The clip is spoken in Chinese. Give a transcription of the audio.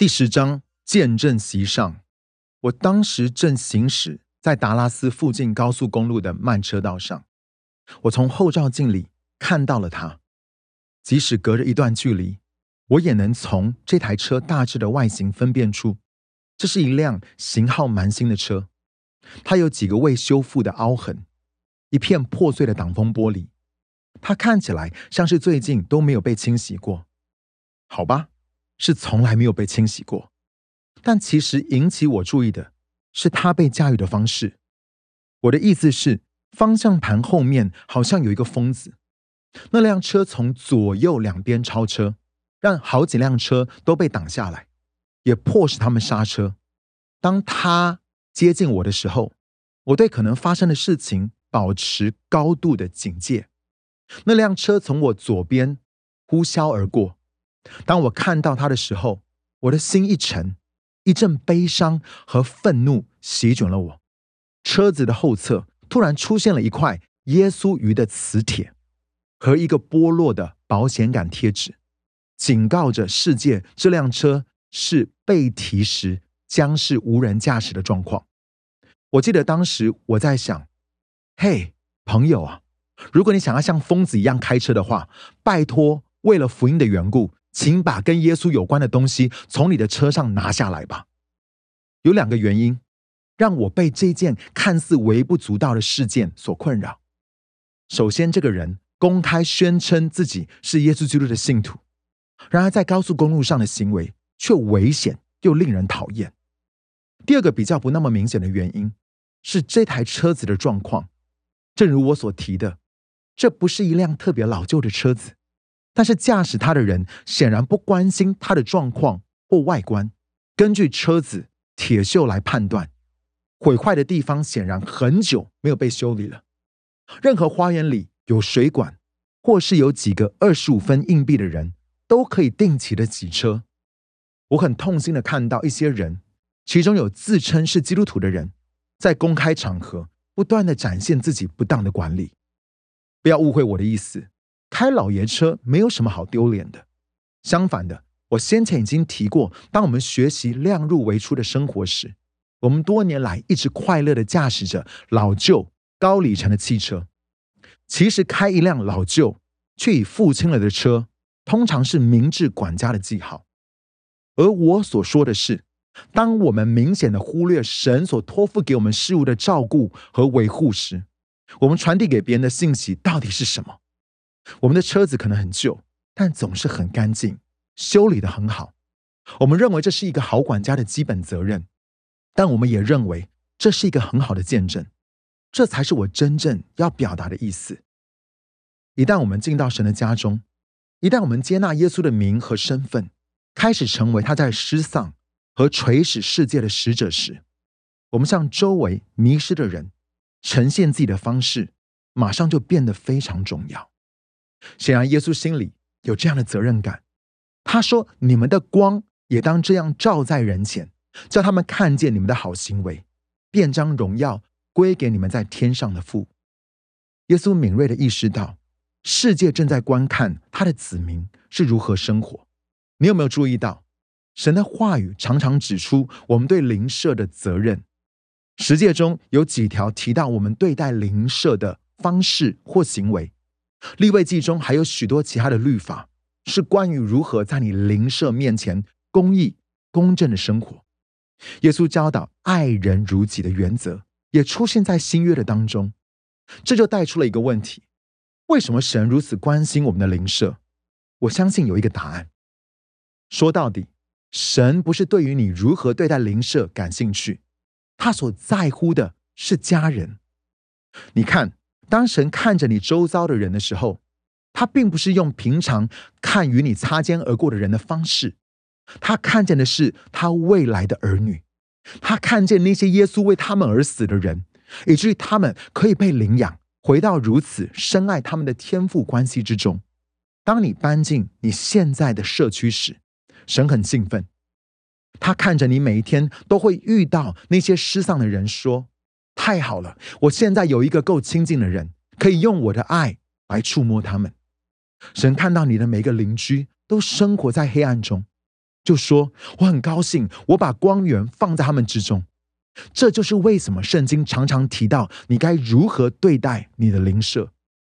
第十章见证席上，我当时正行驶在达拉斯附近高速公路的慢车道上，我从后照镜里看到了他。即使隔着一段距离，我也能从这台车大致的外形分辨出，这是一辆型号蛮新的车。它有几个未修复的凹痕，一片破碎的挡风玻璃。它看起来像是最近都没有被清洗过。好吧，是从来没有被清洗过。但其实引起我注意的是他被驾驭的方式。我的意思是，方向盘后面好像有一个疯子。那辆车从左右两边超车，让好几辆车都被挡下来，也迫使他们刹车。当他接近我的时候，我对可能发生的事情保持高度的警戒。那辆车从我左边呼啸而过，当我看到他的时候，我的心一沉，一阵悲伤和愤怒席卷了我。车子的后侧突然出现了一块耶稣鱼的磁铁和一个剥落的保险杆贴纸，警告着世界这辆车是被提时将是无人驾驶的状况。我记得当时我在想：“嘿，朋友啊！”如果你想要像疯子一样开车的话，拜托，为了福音的缘故，请把跟耶稣有关的东西从你的车上拿下来吧。有两个原因让我被这件看似微不足道的事件所困扰。首先，这个人公开宣称自己是耶稣基督的信徒，然而在高速公路上的行为却危险又令人讨厌。第二个比较不那么明显的原因是这台车子的状况，正如我所提的。这不是一辆特别老旧的车子，但是驾驶它的人显然不关心它的状况或外观。根据车子铁锈来判断，毁坏的地方显然很久没有被修理了。任何花园里有水管，或是有几个二十五分硬币的人，都可以定期的洗车。我很痛心的看到一些人，其中有自称是基督徒的人，在公开场合不断的展现自己不当的管理。不要误会我的意思，开老爷车没有什么好丢脸的。相反的，我先前已经提过，当我们学习量入为出的生活时，我们多年来一直快乐的驾驶着老旧、高里程的汽车。其实，开一辆老旧却已付清了的车，通常是明智管家的记号。而我所说的是，当我们明显的忽略神所托付给我们事物的照顾和维护时。我们传递给别人的信息到底是什么？我们的车子可能很旧，但总是很干净，修理的很好。我们认为这是一个好管家的基本责任，但我们也认为这是一个很好的见证。这才是我真正要表达的意思。一旦我们进到神的家中，一旦我们接纳耶稣的名和身份，开始成为他在失丧和垂死世界的使者时，我们向周围迷失的人。呈现自己的方式，马上就变得非常重要。显然，耶稣心里有这样的责任感。他说：“你们的光也当这样照在人前，叫他们看见你们的好行为，便将荣耀归给你们在天上的父。”耶稣敏锐的意识到，世界正在观看他的子民是如何生活。你有没有注意到，神的话语常常指出我们对灵舍的责任？十诫中有几条提到我们对待邻舍的方式或行为，立位记中还有许多其他的律法，是关于如何在你邻舍面前公义、公正的生活。耶稣教导爱人如己的原则也出现在新约的当中，这就带出了一个问题：为什么神如此关心我们的邻舍？我相信有一个答案。说到底，神不是对于你如何对待邻舍感兴趣。他所在乎的是家人。你看，当神看着你周遭的人的时候，他并不是用平常看与你擦肩而过的人的方式，他看见的是他未来的儿女，他看见那些耶稣为他们而死的人，以至于他们可以被领养，回到如此深爱他们的天赋关系之中。当你搬进你现在的社区时，神很兴奋。他看着你每一天都会遇到那些失丧的人，说：“太好了，我现在有一个够亲近的人，可以用我的爱来触摸他们。”神看到你的每个邻居都生活在黑暗中，就说：“我很高兴，我把光源放在他们之中。”这就是为什么圣经常常提到你该如何对待你的邻舍。